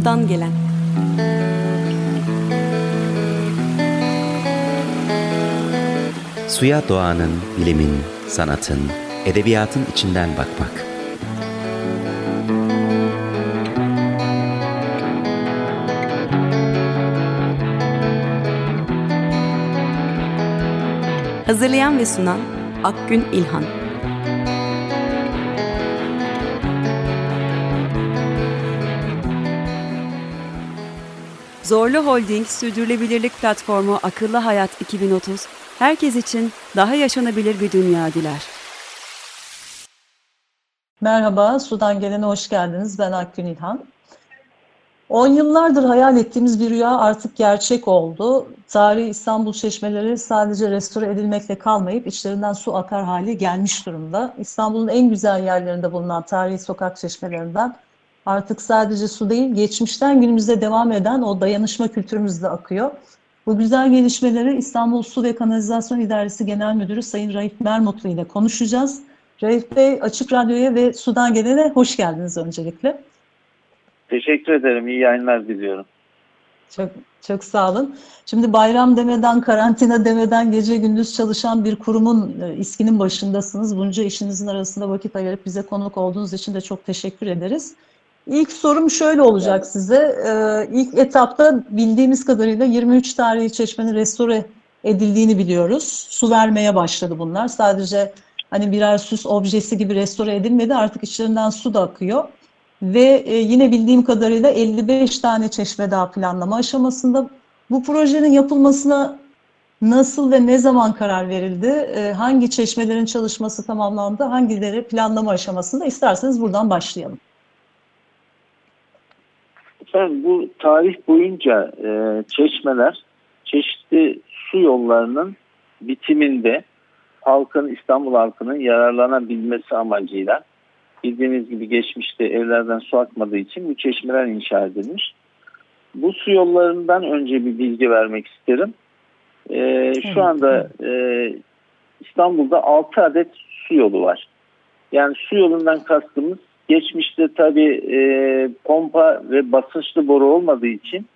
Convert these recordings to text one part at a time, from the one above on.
Sudan gelen. Suya doğanın, bilimin, sanatın, edebiyatın içinden bakmak. Hazırlayan ve sunan Akgün İlhan. Zorlu Holding Sürdürülebilirlik Platformu Akıllı Hayat 2030, herkes için daha yaşanabilir bir dünya diler. Merhaba, Sudan Gelen'e hoş geldiniz. Ben Akgün İlhan. 10 yıllardır hayal ettiğimiz bir rüya artık gerçek oldu. Tarihi İstanbul çeşmeleri sadece restore edilmekle kalmayıp içlerinden su akar hali gelmiş durumda. İstanbul'un en güzel yerlerinde bulunan tarihi sokak çeşmelerinden artık sadece su değil, geçmişten günümüzde devam eden o dayanışma kültürümüz de akıyor. Bu güzel gelişmeleri İstanbul Su ve Kanalizasyon İdaresi Genel Müdürü Sayın Raif Mermutlu ile konuşacağız. Raif Bey, Açık Radyo'ya ve Sudan Gelen'e hoş geldiniz öncelikle. Teşekkür ederim. İyi yayınlar diliyorum. Çok çok sağ olun. Şimdi bayram demeden, karantina demeden gece gündüz çalışan bir kurumun e, iskinin başındasınız. Bunca işinizin arasında vakit ayırıp bize konuk olduğunuz için de çok teşekkür ederiz. İlk sorum şöyle olacak evet. size. Ee, ilk etapta bildiğimiz kadarıyla 23 tarihi çeşmenin restore edildiğini biliyoruz. Su vermeye başladı bunlar. Sadece hani birer süs objesi gibi restore edilmedi. Artık içlerinden su da akıyor. Ve e, yine bildiğim kadarıyla 55 tane çeşme daha planlama aşamasında. Bu projenin yapılmasına nasıl ve ne zaman karar verildi? E, hangi çeşmelerin çalışması tamamlandı? Hangileri planlama aşamasında? İsterseniz buradan başlayalım. Efendim bu tarih boyunca e, çeşmeler çeşitli su yollarının bitiminde halkın İstanbul halkının yararlanabilmesi amacıyla bildiğiniz gibi geçmişte evlerden su akmadığı için bu çeşmeler inşa edilmiş. Bu su yollarından önce bir bilgi vermek isterim. Ee, şu anda e, İstanbul'da 6 adet su yolu var. Yani su yolundan kastımız geçmişte tabii e, pompa ve basınçlı boru olmadığı için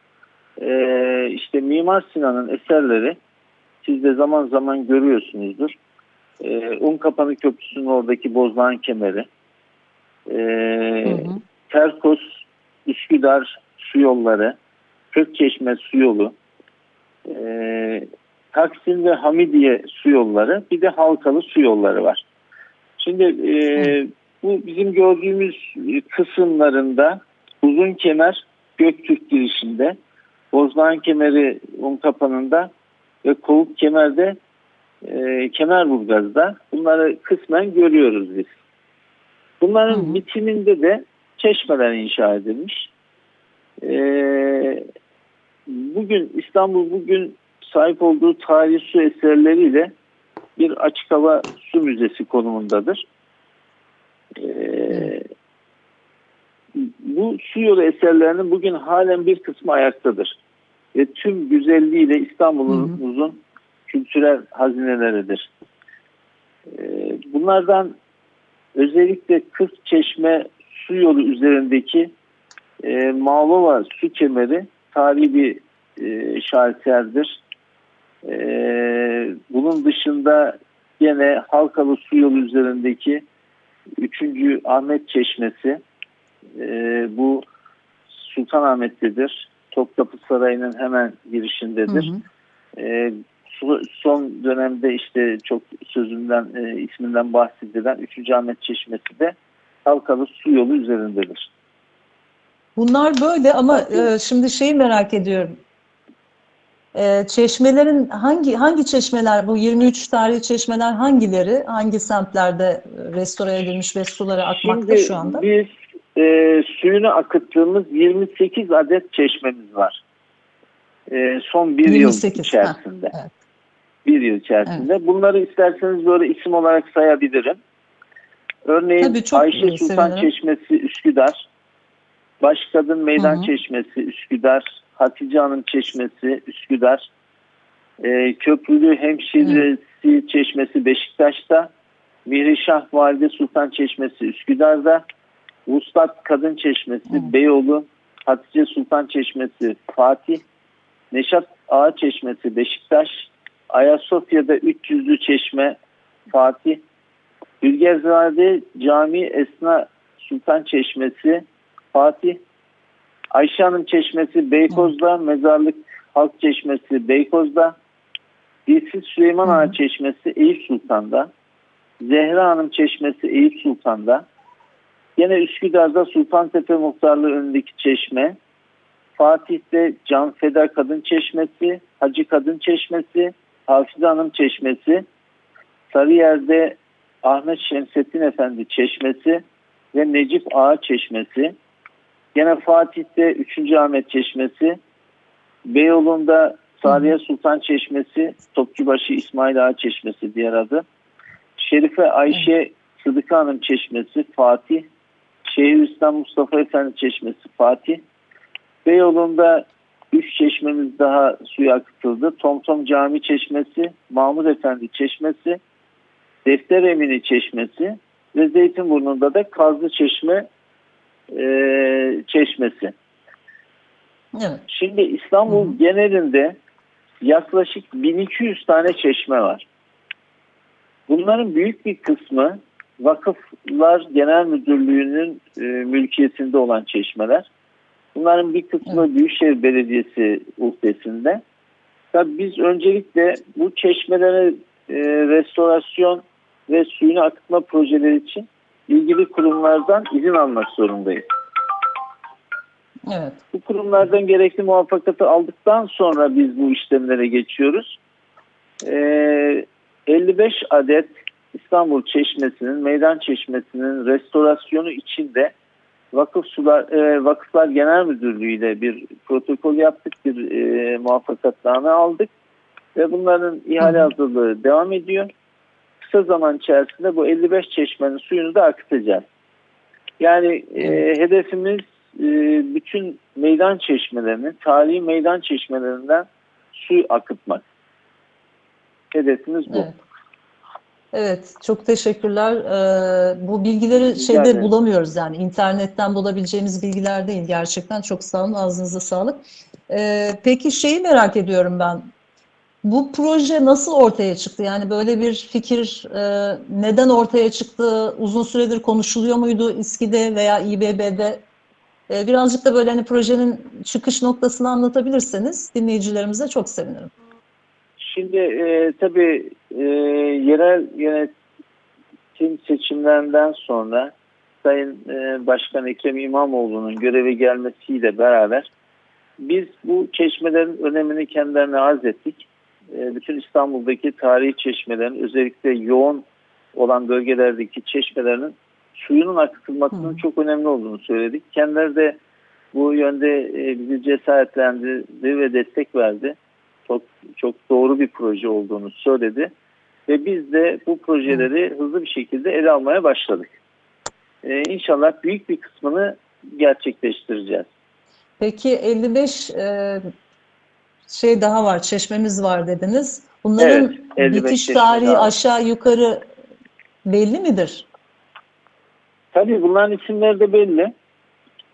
e, işte Mimar Sinan'ın eserleri siz de zaman zaman görüyorsunuzdur. E, Unkapanı Köprüsü'nün oradaki Bozdağın kemeri, e, hı hı. Terkos, Üsküdar su yolları, Kökçeşme su yolu, e, Taksim ve Hamidiye su yolları, bir de Halkalı su yolları var. Şimdi e, bu bizim gördüğümüz kısımlarında uzun kemer Göktürk girişinde, Bozdağın kemeri Unkapanı'nda ve Kovuk kemerde e, Kemerburgaz'da bunları kısmen görüyoruz biz. Bunların hı hı. bitiminde de çeşmeler inşa edilmiş. Ee, bugün İstanbul bugün sahip olduğu tarihi su eserleriyle bir açık hava su müzesi konumundadır. Ee, bu su yolu eserlerinin bugün halen bir kısmı ayaktadır. Ve tüm güzelliğiyle İstanbul'umuzun kültürel hazineleridir. Ee, bunlardan özellikle Kız Çeşme su yolu üzerindeki e, Mağlova su kemeri tarihi bir e, şaheserdir. E, bunun dışında yine Halkalı su yolu üzerindeki 3. Ahmet Çeşmesi e, bu Sultanahmet'tedir. Topkapı Sarayı'nın hemen girişindedir. Hı hı. E, son dönemde işte çok sözünden e, isminden bahsedilen 3. Ahmet Çeşmesi de Halkalı su yolu üzerindedir. Bunlar böyle ama e, şimdi şeyi merak ediyorum. E, çeşmelerin hangi hangi çeşmeler bu 23 tarihi çeşmeler hangileri hangi semtlerde restore edilmiş ve suları akmakta şimdi şu anda? Biz e, suyunu akıttığımız 28 adet çeşmemiz var. E, son bir 28, yıl içerisinde. Ha, evet bir yıl içerisinde. Evet. Bunları isterseniz böyle isim olarak sayabilirim. Örneğin Tabii, Ayşe Sultan sevinirim. Çeşmesi Üsküdar, Başkadın Meydan hı hı. Çeşmesi Üsküdar, Hatice Hanım Çeşmesi Üsküdar, e, Köprülü Hemşiresi hı. Çeşmesi Beşiktaş'ta, Mihrişah Valide Sultan Çeşmesi Üsküdar'da, Vuslat Kadın Çeşmesi hı. Beyoğlu, Hatice Sultan Çeşmesi Fatih, Neşat Ağa Çeşmesi Beşiktaş, Ayasofya'da 300'lü Çeşme Fatih, Hülgerzade Camii Esna Sultan Çeşmesi Fatih, Ayşe Hanım Çeşmesi Beykoz'da, Mezarlık Halk Çeşmesi Beykoz'da, Dilsiz Süleyman Ağa Çeşmesi Eyüp Sultan'da, Zehra Hanım Çeşmesi Eyüp Sultan'da, yine Üsküdar'da Sultantepe Muhtarlığı önündeki çeşme, Fatih'te Can Feda Kadın Çeşmesi, Hacı Kadın Çeşmesi, Hafize Hanım Çeşmesi, Sarıyer'de Ahmet Şemsettin Efendi Çeşmesi ve Necip Ağa Çeşmesi, Yine Fatih'te 3. Ahmet Çeşmesi, Beyoğlu'nda Sariye Sultan Çeşmesi, Topçubaşı İsmail Ağa Çeşmesi diğer adı. Şerife Ayşe Sıdıka Hanım Çeşmesi Fatih. Şeyhülislam Mustafa Efendi Çeşmesi Fatih. Beyoğlu'nda 3 çeşmemiz daha suya akıtıldı. Tomtom Cami Çeşmesi, Mahmud Efendi Çeşmesi, Defter Emini Çeşmesi ve Zeytinburnu'nda da Kazlı Çeşme e, Çeşmesi. Evet. Şimdi İstanbul hı. genelinde yaklaşık 1200 tane çeşme var. Bunların büyük bir kısmı Vakıflar Genel Müdürlüğü'nün e, mülkiyetinde olan çeşmeler. Bunların bir kısmı Büyükşehir Belediyesi uhdesinde. Tabii biz öncelikle bu çeşmelere e, restorasyon ve suyunu akıtma projeleri için ilgili kurumlardan izin almak zorundayız. Evet. Bu kurumlardan gerekli muvaffakatı aldıktan sonra biz bu işlemlere geçiyoruz. Ee, 55 adet İstanbul Çeşmesi'nin, Meydan Çeşmesi'nin restorasyonu içinde Vakıf Sular, e, Vakıflar Genel Müdürlüğü ile bir protokol yaptık, bir e, muvaffakatname aldık ve bunların ihale hazırlığı devam ediyor. Kısa zaman içerisinde bu 55 çeşmenin suyunu da akıtacağız. Yani e, hedefimiz e, bütün meydan çeşmelerinin, tarihi meydan çeşmelerinden su akıtmak. Hedefimiz bu. Evet. Evet, çok teşekkürler. Ee, bu bilgileri Rica şeyde ederim. bulamıyoruz yani internetten bulabileceğimiz bilgiler değil. Gerçekten çok sağ olun, ağzınıza sağlık. Ee, peki şeyi merak ediyorum ben. Bu proje nasıl ortaya çıktı? Yani böyle bir fikir e, neden ortaya çıktı? Uzun süredir konuşuluyor muydu İSKİ'de veya İBB'de? Ee, birazcık da böyle hani projenin çıkış noktasını anlatabilirseniz dinleyicilerimize çok sevinirim. Şimdi e, tabii e, yerel yönetim seçimlerinden sonra Sayın e, Başkan Ekrem İmamoğlu'nun göreve gelmesiyle beraber biz bu çeşmelerin önemini kendilerine arz ettik. E, bütün İstanbul'daki tarihi çeşmelerin özellikle yoğun olan bölgelerdeki çeşmelerin suyunun akıtılmasının Hı. çok önemli olduğunu söyledik. Kendileri de bu yönde e, bizi cesaretlendirdi ve destek verdi. Çok çok doğru bir proje olduğunu söyledi ve biz de bu projeleri hızlı bir şekilde ele almaya başladık. Ee, inşallah büyük bir kısmını gerçekleştireceğiz. Peki 55 e, şey daha var, çeşmemiz var dediniz. Bunların Evet, 55 bitiş tarihi daha aşağı yukarı belli midir? Tabii bunların isimleri de belli.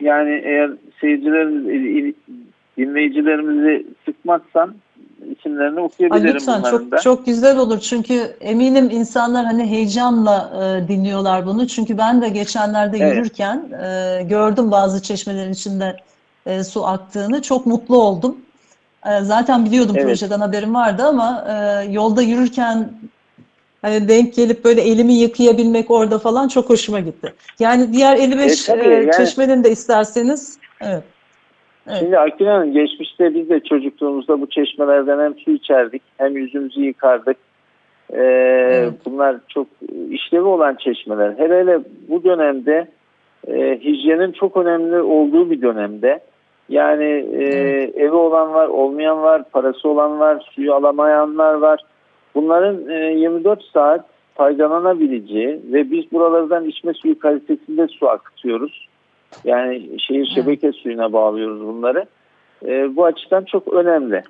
Yani eğer seyircilerimiz, il- il- dinleyicilerimizi sıkmazsan isimlerini Ay okuyabilirim lütfen bunların da. çok çok güzel olur çünkü eminim insanlar hani heyecanla e, dinliyorlar bunu. Çünkü ben de geçenlerde Evet. yürürken e, gördüm bazı çeşmelerin içinde e, su aktığını. Çok mutlu oldum. E, zaten biliyordum Evet. projeden haberim vardı ama e, yolda yürürken hani denk gelip böyle elimi yıkayabilmek orada falan çok hoşuma gitti. Yani diğer 55 E, tabii, e, yani- çeşmenin de isterseniz evet. Evet. Şimdi Akgün Hanım geçmişte biz de çocukluğumuzda bu çeşmelerden hem su içerdik hem yüzümüzü yıkardık. Ee, Bunlar çok işlevi olan çeşmeler. Hele hele bu dönemde e, hijyenin çok önemli olduğu bir dönemde. Yani e, evi olan var, olmayan var, parası olan var, suyu alamayanlar var. Bunların e, 24 saat faydalanabileceği ve biz buralardan içme suyu kalitesinde su akıtıyoruz. Yani şehir şebeke suyuna bağlıyoruz bunları. E, bu açıdan çok önemli.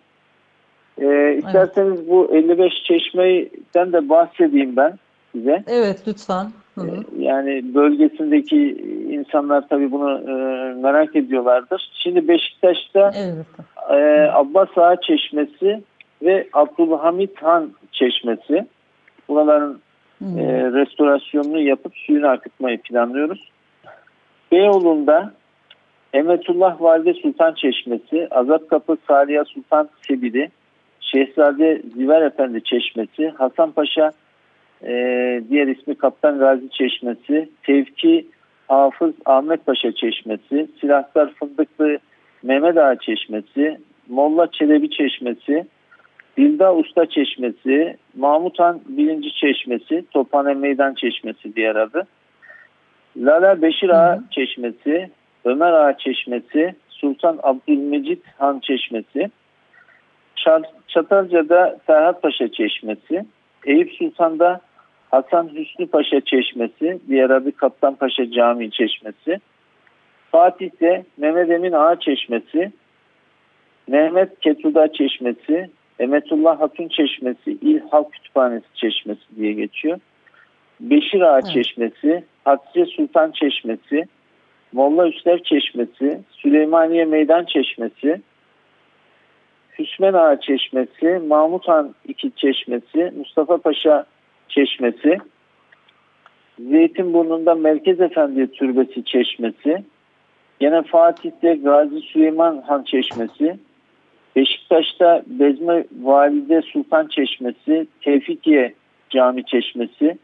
E, isterseniz bu 55 çeşmeden de bahsedeyim ben size. Evet lütfen. Hı hı. E, yani bölgesindeki insanlar tabii bunu e, merak ediyorlardır. Şimdi Beşiktaş'ta Evet. e, Abbas Ağa Çeşmesi ve Abdülhamit Han Çeşmesi. Buraların Hmm. e, restorasyonunu yapıp suyunu akıtmayı planlıyoruz. Beyoğlu'nda Emetullah Valide Sultan Çeşmesi, Azapkapı Saliha Sultan Sebili, Şehzade Ziver Efendi Çeşmesi, Hasanpaşa e, diğer ismi Kaptan Gazi Çeşmesi, Tevki Hafız Ahmet Paşa Çeşmesi, Silahtar Fındıklı Mehmet Ağa Çeşmesi, Molla Çelebi Çeşmesi, Dilda Usta Çeşmesi, Mahmut Han Birinci Çeşmesi, Tophane Meydan Çeşmesi diğer adı. Lala Beşir Ağa. Çeşmesi, Ömer Ağa Çeşmesi, Sultan Abdülmecit Han Çeşmesi, Çat- Çatalca'da Ferhat Paşa Çeşmesi, Eyüp Sultan'da Hasan Hüsnü Paşa Çeşmesi, diğer adı Kaptan Paşa Camii Çeşmesi, Fatih'te Mehmet Emin Ağa Çeşmesi, Mehmet Ketuda Çeşmesi, Emetullah Hatun Çeşmesi, İl Halk Kütüphanesi Çeşmesi diye geçiyor. Beşir Ağa Evet. Çeşmesi, Hatice Sultan Çeşmesi, Molla Üster Çeşmesi, Süleymaniye Meydan Çeşmesi, Hüsmen Ağa Çeşmesi, Mahmut Han İki Çeşmesi, Mustafa Paşa Çeşmesi, Zeytinburnu'nda Merkez Efendi Türbesi Çeşmesi, Yine Fatih'te Gazi Süleyman Han Çeşmesi, Beşiktaş'ta Bezme Valide Sultan Çeşmesi, Tevfikiye Cami Çeşmesi,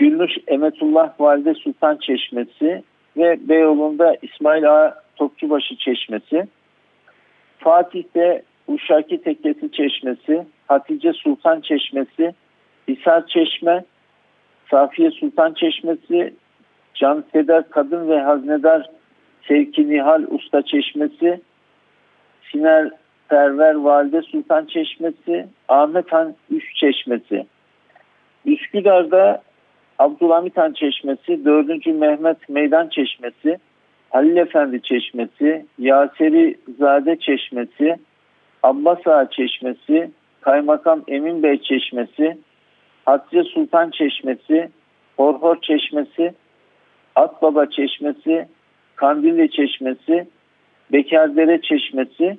Gülnüş Emetullah Valide Sultan Çeşmesi ve Beyoğlu'nda İsmail Ağa Topçubaşı Çeşmesi, Fatih'te Uşaki Tekkesi Çeşmesi, Hatice Sultan Çeşmesi, Hisar Çeşme, Safiye Sultan Çeşmesi, Canfeder Kadın ve Haznedar Sevki Nihal Usta Çeşmesi, Siner Perver Valide Sultan Çeşmesi, Ahmet Han Üç Çeşmesi. Üsküdar'da Abdülhamit Han Çeşmesi, 4. Mehmet Meydan Çeşmesi, Halil Efendi Çeşmesi, Yaseri Zade Çeşmesi, Abbas Ağa Çeşmesi, Kaymakam Emin Bey Çeşmesi, Hatice Sultan Çeşmesi, Horhor Çeşmesi, Atbaba Çeşmesi, Kandilli Çeşmesi, Bekardere Çeşmesi,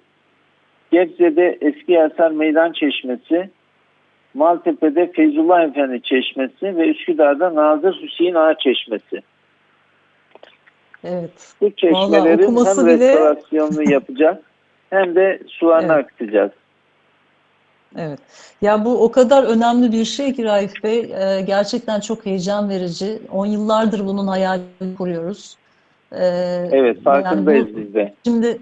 Gebze'de Eski Yasar Meydan Çeşmesi, Maltepe'de Feyzullah Efendi Çeşmesi ve Üsküdar'da Nazır Hüseyin Ağa Çeşmesi. Evet. Bu çeşmelerin hem bile- restorasyonunu yapacağız hem de sularını Evet. akıtacağız. Evet. Ya bu o kadar önemli bir şey ki Raif Bey. Ee, gerçekten çok heyecan verici. On yıllardır bunun hayalini kuruyoruz. Ee, Evet farkındayız yani bu- biz de. Şimdi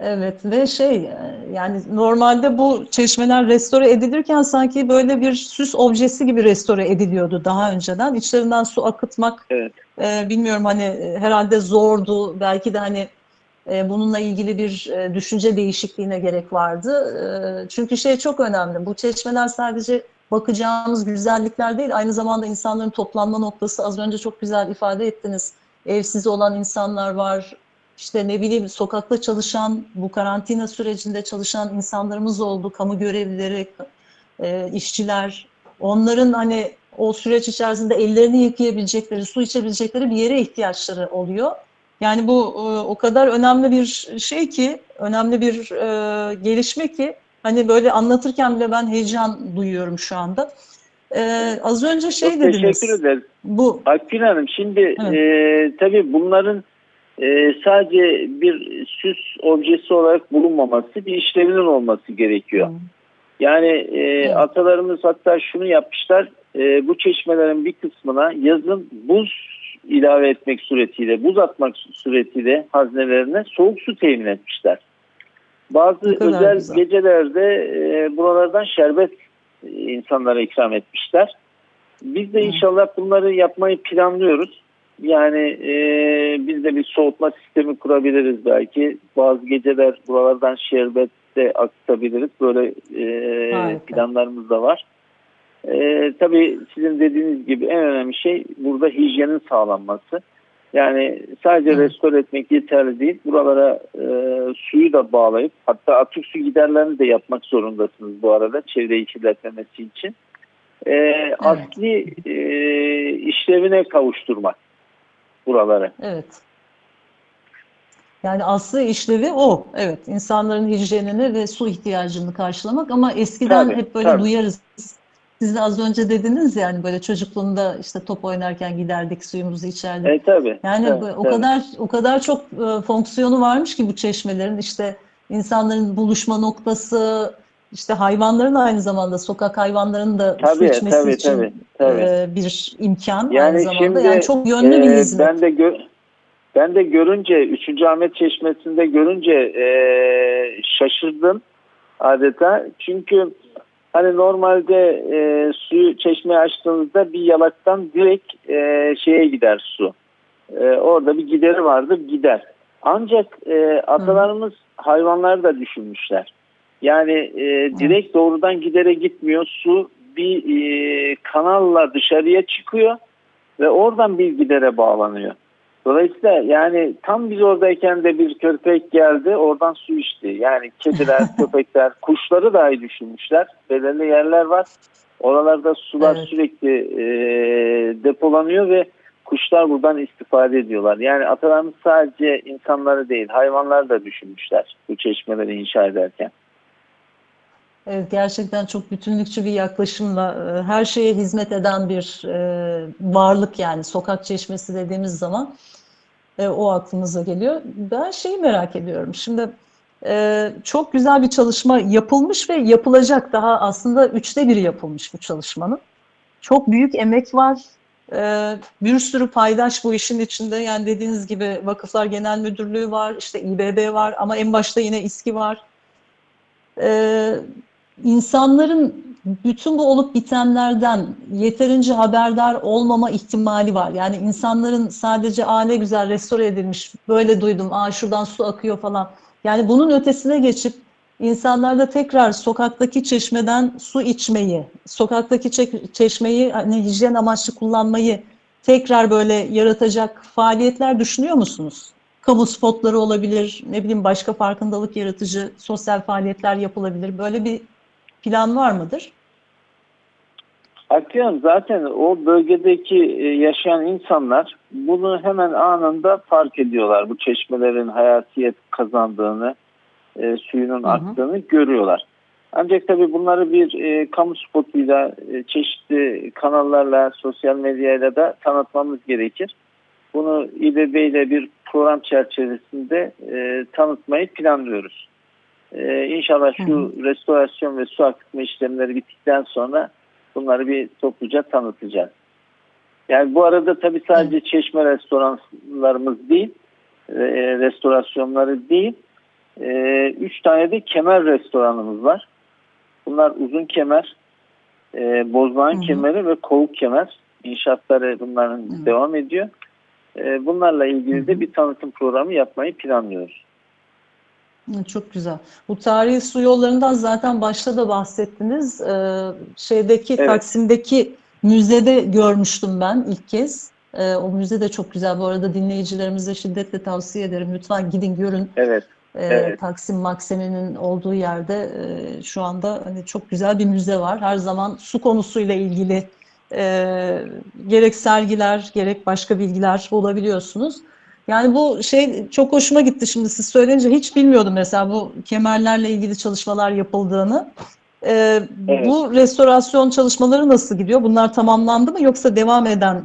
evet ve şey e, yani normalde bu çeşmeler restore edilirken sanki böyle bir süs objesi gibi restore ediliyordu daha önceden. İçlerinden su akıtmak Evet. e, bilmiyorum hani e, herhalde zordu. Belki de hani e, bununla ilgili bir e, düşünce değişikliğine gerek vardı. E, çünkü şey çok önemli. Bu çeşmeler sadece bakacağımız güzellikler değil, aynı zamanda insanların toplanma noktası. Az önce çok güzel ifade ettiniz. Evsiz olan insanlar var. İşte ne bileyim sokakta çalışan, bu karantina sürecinde çalışan insanlarımız oldu. Kamu görevlileri, e, işçiler. Onların hani o süreç içerisinde ellerini yıkayabilecekleri, su içebilecekleri bir yere ihtiyaçları oluyor. Yani bu e, o kadar önemli bir şey ki, önemli bir e, gelişme ki hani böyle anlatırken bile ben heyecan duyuyorum şu anda. E, az önce şey Çok dediniz. teşekkür ederiz. Bu Akgün Hanım şimdi Evet. e, tabii bunların e, sadece bir süs objesi olarak bulunmaması bir işlevinin olması gerekiyor. Yani e, Evet. atalarımız hatta şunu yapmışlar e, bu çeşmelerin bir kısmına yazın buz ilave etmek suretiyle buz atmak suretiyle haznelerine soğuk su temin etmişler. Bazı özel güzel. gecelerde e, buralardan şerbet e, insanlara ikram etmişler. Biz de inşallah bunları yapmayı planlıyoruz. Yani e, biz de bir soğutma sistemi kurabiliriz belki. Bazı geceler buralardan şerbet de akıtabiliriz. Böyle e, Harika. planlarımız da var. E, tabii sizin dediğiniz gibi en önemli şey burada hijyenin sağlanması. Yani sadece Evet. restore etmek yeterli değil. Buralara e, suyu da bağlayıp hatta atık su giderlerini de yapmak zorundasınız bu arada çevreyi kirletmemesi için. E, Asli e, işlevine kavuşturmak. Buraları. Evet. Yani aslı işlevi o. Evet. insanların hijyenini ve su ihtiyacını karşılamak ama eskiden Tabii, hep böyle tabii. duyarız. Siz de az önce dediniz yani böyle çocukluğunda işte top oynarken giderdik suyumuzu içerdik. E tabii. Yani tabii, o tabii. kadar o kadar çok e, fonksiyonu varmış ki bu çeşmelerin işte insanların buluşma noktası, işte hayvanların aynı zamanda sokak hayvanlarının da su Tabii, içmesi tabii, için tabii, tabii. e, bir imkan Yani aynı zamanda. şimdi, Yani çok yönlü bir Ee, hizmet. Ben de gö- ben de görünce 3. Ahmet Çeşmesi'nde görünce e, şaşırdım adeta. Çünkü hani normalde e, suyu çeşmeye açtığınızda bir yalaktan direkt e, şeye gider su. E, orada bir gideri vardır gider. Ancak e, atalarımız hayvanları da düşünmüşler. Yani e, direkt doğrudan gidere gitmiyor. Su bir e, kanalla dışarıya çıkıyor ve oradan bir gidere bağlanıyor. Dolayısıyla yani tam biz oradayken de bir köpek geldi oradan su içti. Yani kediler, köpekler, kuşları dahi düşünmüşler. Belirli yerler var. Oralarda sular Evet. sürekli e, depolanıyor ve kuşlar buradan istifade ediyorlar. Yani atalarımız sadece insanları değil hayvanları da düşünmüşler bu çeşmeleri inşa ederken. Evet, gerçekten çok bütünlükçü bir yaklaşımla e, her şeye hizmet eden bir e, varlık yani sokak çeşmesi dediğimiz zaman e, o aklımıza geliyor. Ben şeyi merak ediyorum. Şimdi çok güzel bir çalışma yapılmış ve yapılacak daha aslında üçte biri yapılmış bu çalışmanın. Çok büyük emek var. Bir sürü paydaş bu işin içinde. Yani dediğiniz gibi Vakıflar Genel Müdürlüğü var, işte İBB var ama en başta yine İSKİ var. İnsanların bütün bu olup bitenlerden yeterince haberdar olmama ihtimali var. Yani insanların sadece aa ne güzel restore edilmiş, böyle duydum, aa şuradan su akıyor falan. Yani bunun ötesine geçip insanlarda tekrar sokaktaki çeşmeden su içmeyi, sokaktaki çe- çeşmeyi hani hijyen amaçlı kullanmayı tekrar böyle yaratacak faaliyetler düşünüyor musunuz? Kamu spotları olabilir, ne bileyim başka farkındalık yaratıcı sosyal faaliyetler yapılabilir. Böyle bir plan var mıdır? Akıyor zaten o bölgedeki e, yaşayan insanlar bunu hemen anında fark ediyorlar. Bu çeşmelerin hayatiyet kazandığını, e, suyunun Hı hı. aktığını görüyorlar. Ancak tabii bunları bir e, kamu spotuyla, e, çeşitli kanallarla, sosyal medyayla da tanıtmamız gerekir. Bunu İBB ile bir program çerçevesinde e, tanıtmayı planlıyoruz. E, inşallah şu restorasyon ve su akıtma işlemleri bittikten sonra bunları bir topluca tanıtacağız. Yani bu arada tabii sadece çeşme restoranlarımız değil, e, restorasyonları değil, e, üç tane de kemer restoranımız var. Bunlar uzun kemer, e, bozlağın Hı hı. kemeri ve kovuk kemer. İnşaatları bunların Hı. devam ediyor. E, bunlarla ilgili Hı de hı. bir tanıtım programı yapmayı planlıyoruz. Çok güzel. Bu tarihi su yollarından zaten başta da bahsettiniz. Ee, şeydeki Evet. Taksim'deki müzede görmüştüm ben ilk kez. Ee, o müze de çok güzel. Bu arada dinleyicilerimize şiddetle tavsiye ederim. Lütfen gidin görün. Evet, Ee, Evet. Taksim Maksimi'nin olduğu yerde e, şu anda hani çok güzel bir müze var. Her zaman su konusuyla ilgili e, gerek sergiler gerek başka bilgiler bulabiliyorsunuz. Yani bu şey çok hoşuma gitti şimdi siz söyleyince hiç bilmiyordum mesela bu kemerlerle ilgili çalışmalar yapıldığını. Ee, Evet. Bu restorasyon çalışmaları nasıl gidiyor? Bunlar tamamlandı mı yoksa devam eden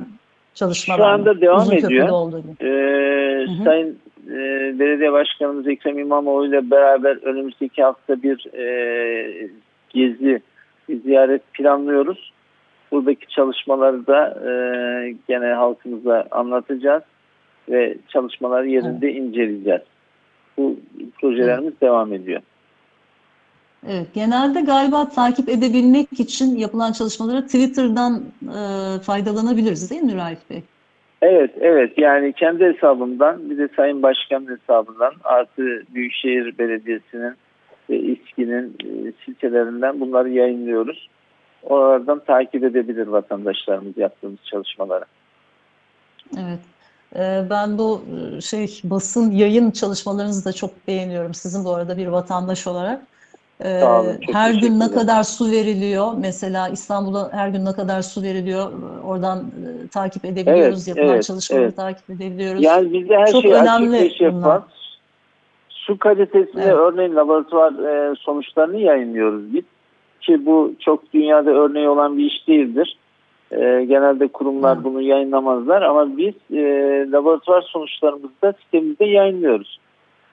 çalışmalar Şu mı? anda devam Uzunköprü'de ediyor. olduğu gibi. Ee, hı. Sayın e, Belediye Başkanımız Ekrem İmamoğlu ile beraber önümüzdeki hafta bir e, gezi, bir ziyaret planlıyoruz. Buradaki çalışmaları da e, gene halkımıza anlatacağız ve çalışmaları yerinde inceleyeceğiz. Bu projelerimiz devam ediyor. Evet, genelde galiba takip edebilmek için yapılan çalışmaları Twitter'dan e, faydalanabiliriz değil mi Raif Bey? Evet, evet. Yani kendi hesabımdan bir de Sayın Başkan'ın hesabından artı Büyükşehir Belediyesi'nin ve İSKİ'nin e, sitelerinden bunları yayınlıyoruz. Oralardan takip edebilir vatandaşlarımız yaptığımız çalışmaları. Evet. E, ben bu e, şey basın yayın çalışmalarınızı da çok beğeniyorum. Sizin bu arada bir vatandaş olarak. Ee, olun, her gün ne kadar su veriliyor? Mesela İstanbul'a her gün ne kadar su veriliyor? Oradan e, takip edebiliyoruz, Evet, yapılan evet, çalışmaları evet. takip edebiliyoruz. Yani bizde her Çok şey önemli açık bunlar. Su kalitesini Evet. örneğin laboratuvar e, sonuçlarını yayınlıyoruz biz. Ki bu çok dünyada örneği olan bir iş değildir. E, genelde kurumlar Hı. bunu yayınlamazlar ama biz e, laboratuvar sonuçlarımızı da sitemizde yayınlıyoruz.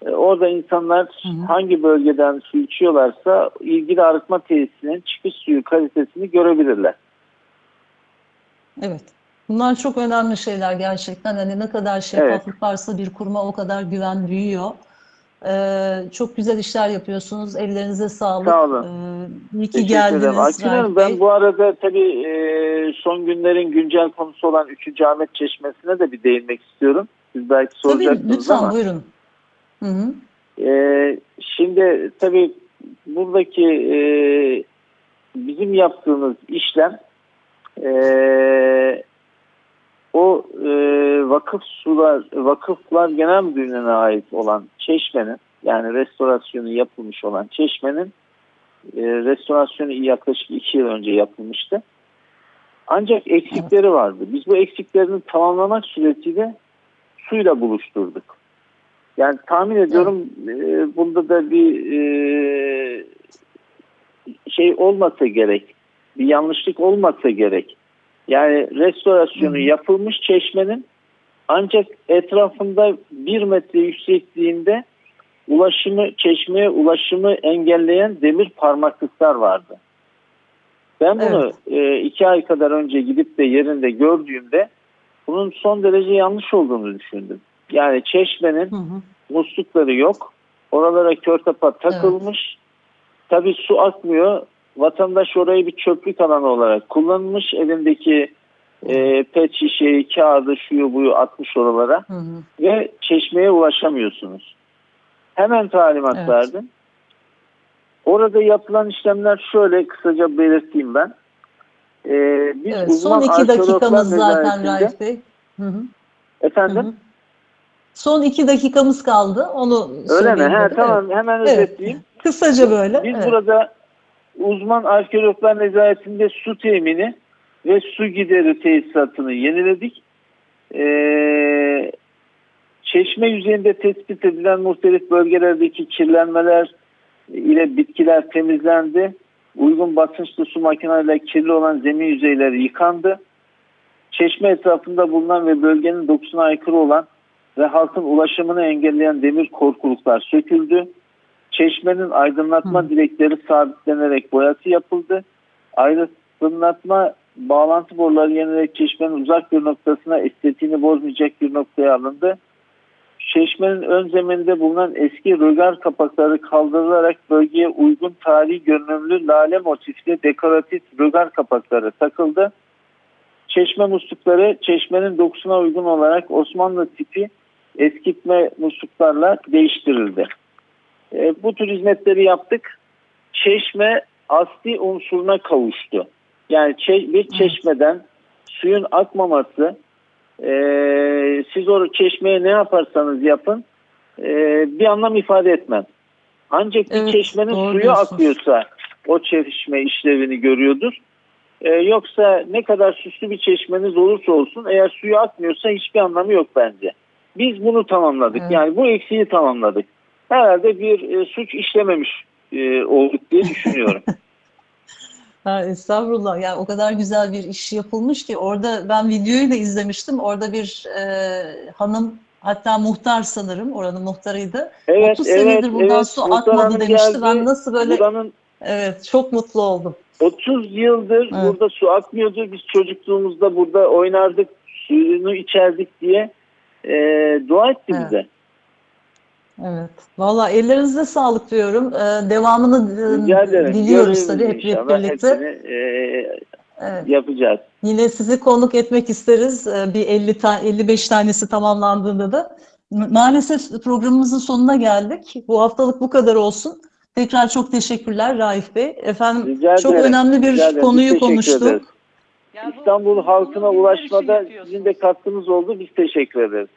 E, orada insanlar Hı hangi bölgeden su içiyorlarsa ilgili arıtma tesisinin çıkış suyu kalitesini görebilirler. Evet. Bunlar çok önemli şeyler gerçekten. Hani ne kadar şeffaflık varsa bir kuruma o kadar güven büyüyor. Ee, çok güzel işler yapıyorsunuz. Ellerinize sağlık. Sağ olun. Ee, iyi ki geldiniz Raif Hanım ben bu arada tabii e, son günlerin güncel konusu olan 3. Ahmet Çeşmesi'ne de bir değinmek istiyorum. Siz belki Tabii soracaksınız lütfen ama. buyurun. Hı hı. e, şimdi tabii buradaki e, bizim yaptığımız işlem e, o e, vakıf sular, vakıflar genel müdürlüğüne ait olan çeşmenin yani restorasyonu yapılmış olan çeşmenin e, restorasyonu yaklaşık iki yıl önce yapılmıştı. Ancak eksikleri vardı. Biz bu eksiklerini tamamlamak suretiyle suyla buluşturduk. Yani tahmin ediyorum e, bunda da bir e, şey olmasa gerek. Bir yanlışlık olmasa gerek. Yani restorasyonu yapılmış çeşmenin ancak etrafında bir metre yüksekliğinde ulaşımı çeşmeye ulaşımı engelleyen demir parmaklıklar vardı. Ben bunu e, iki ay kadar önce gidip de yerinde gördüğümde bunun son derece yanlış olduğunu düşündüm. Yani çeşmenin Hı hı. muslukları yok. Oralara kör tapa takılmış. Tabii su akmıyor. Vatandaş orayı bir çöplük alanı olarak kullanmış. Elindeki e, pet şişeyi, kağıdı, şuyu buyu atmış oralara Hı hı. ve çeşmeye ulaşamıyorsunuz. Hemen talimat Evet. verdim. Orada yapılan işlemler şöyle kısaca belirteyim ben. Ee, biz Evet, uzman son iki dakikamız zaten Raif Bey. Hı hı. Efendim? Hı hı. Son iki dakikamız kaldı. Onu Öyle mi? He, tamam hemen Evet. özetleyeyim. Evet. Kısaca böyle. Biz Evet. burada uzman arkeologlar nezaretinde su temini ve su gideri tesisatını yeniledik. Ee, çeşme yüzeyinde tespit edilen muhtelif bölgelerdeki kirlenmeler ile bitkiler temizlendi. Uygun basınçlı su makineleriyle kirli olan zemin yüzeyleri yıkandı. Çeşme etrafında bulunan ve bölgenin dokusuna aykırı olan ve halkın ulaşımını engelleyen demir korkuluklar söküldü. Çeşmenin aydınlatma Hı. direkleri sabitlenerek boyası yapıldı. Aydınlatma bağlantı boruları yenilerek çeşmenin uzak bir noktasına estetiğini bozmayacak bir noktaya alındı. Çeşmenin ön zemininde bulunan eski rögar kapakları kaldırılarak bölgeye uygun tarihi görünümlü lale motifli dekoratif rögar kapakları takıldı. Çeşme muslukları çeşmenin dokusuna uygun olarak Osmanlı tipi eskitme musluklarla değiştirildi. E, bu tür hizmetleri yaptık. Çeşme asli unsuruna kavuştu. Yani bir çeşmeden suyun akmaması, e, siz o çeşmeye ne yaparsanız yapın e, bir anlam ifade etmez. Ancak bir Evet, çeşmenin doğru suyu akıyorsa o çeşme işlevini görüyordur. E, yoksa ne kadar süslü bir çeşmeniz olursa olsun eğer suyu akmıyorsa hiçbir anlamı yok bence. Biz bunu tamamladık. Evet. Yani bu eksiği tamamladık. Herhalde bir e, suç işlememiş e, olduk diye düşünüyorum. Ha, estağfurullah. Yani o kadar güzel bir iş yapılmış ki orada ben videoyu da izlemiştim. Orada bir e, hanım hatta muhtar sanırım oranın muhtarıydı. Evet, 30 senedir buradan evet. su akmadı demişti. geldi. Ben nasıl böyle Buranın evet çok mutlu oldum. 30 yıldır Evet. burada su akmıyordu. Biz çocukluğumuzda burada oynardık, suyunu içerdik diye e, dua etti Evet. bize. Evet. Valla ellerinize sağlık diyorum. Ee, devamını e, Rica ederim. diliyoruz tabii hep inşallah. birlikte. Hepsini e, Evet. yapacağız. Yine sizi konuk etmek isteriz. Ee, Bir 50 ta 55 tanesi tamamlandığında da. Ma- Maalesef programımızın sonuna geldik. Bu haftalık bu kadar olsun. Tekrar çok teşekkürler Raif Bey. Efendim Rica çok ederim. önemli bir Rica. Biz konuyu konuştuk. ederiz. İstanbul halkına ulaşmada sizin de katkınız oldu. Biz teşekkür ederiz.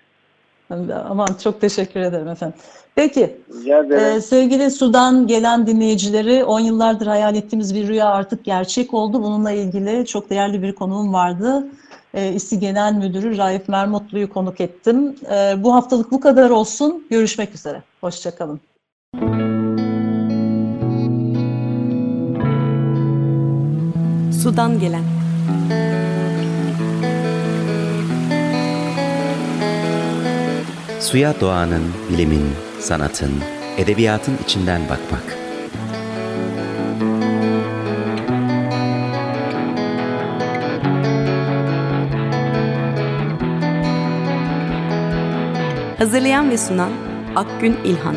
Aman çok teşekkür ederim efendim. Peki. Ee, sevgili Sudan gelen dinleyicileri 10 yıllardır hayal ettiğimiz bir rüya artık gerçek oldu. Bununla ilgili çok değerli bir konuğum vardı. Ee, İSİ Genel Müdürü Raif Mermutlu'yu konuk ettim. Ee, bu haftalık bu kadar olsun. Görüşmek üzere. Hoşçakalın. Sudan gelen. Suya doğanın, bilimin, sanatın, edebiyatın içinden bakmak. Hazırlayan ve sunan Akgün İlhan.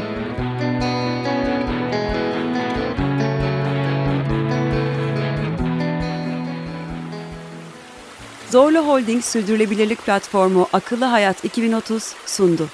Zorlu Holding Sürdürülebilirlik Platformu Akıllı Hayat 2030 sundu.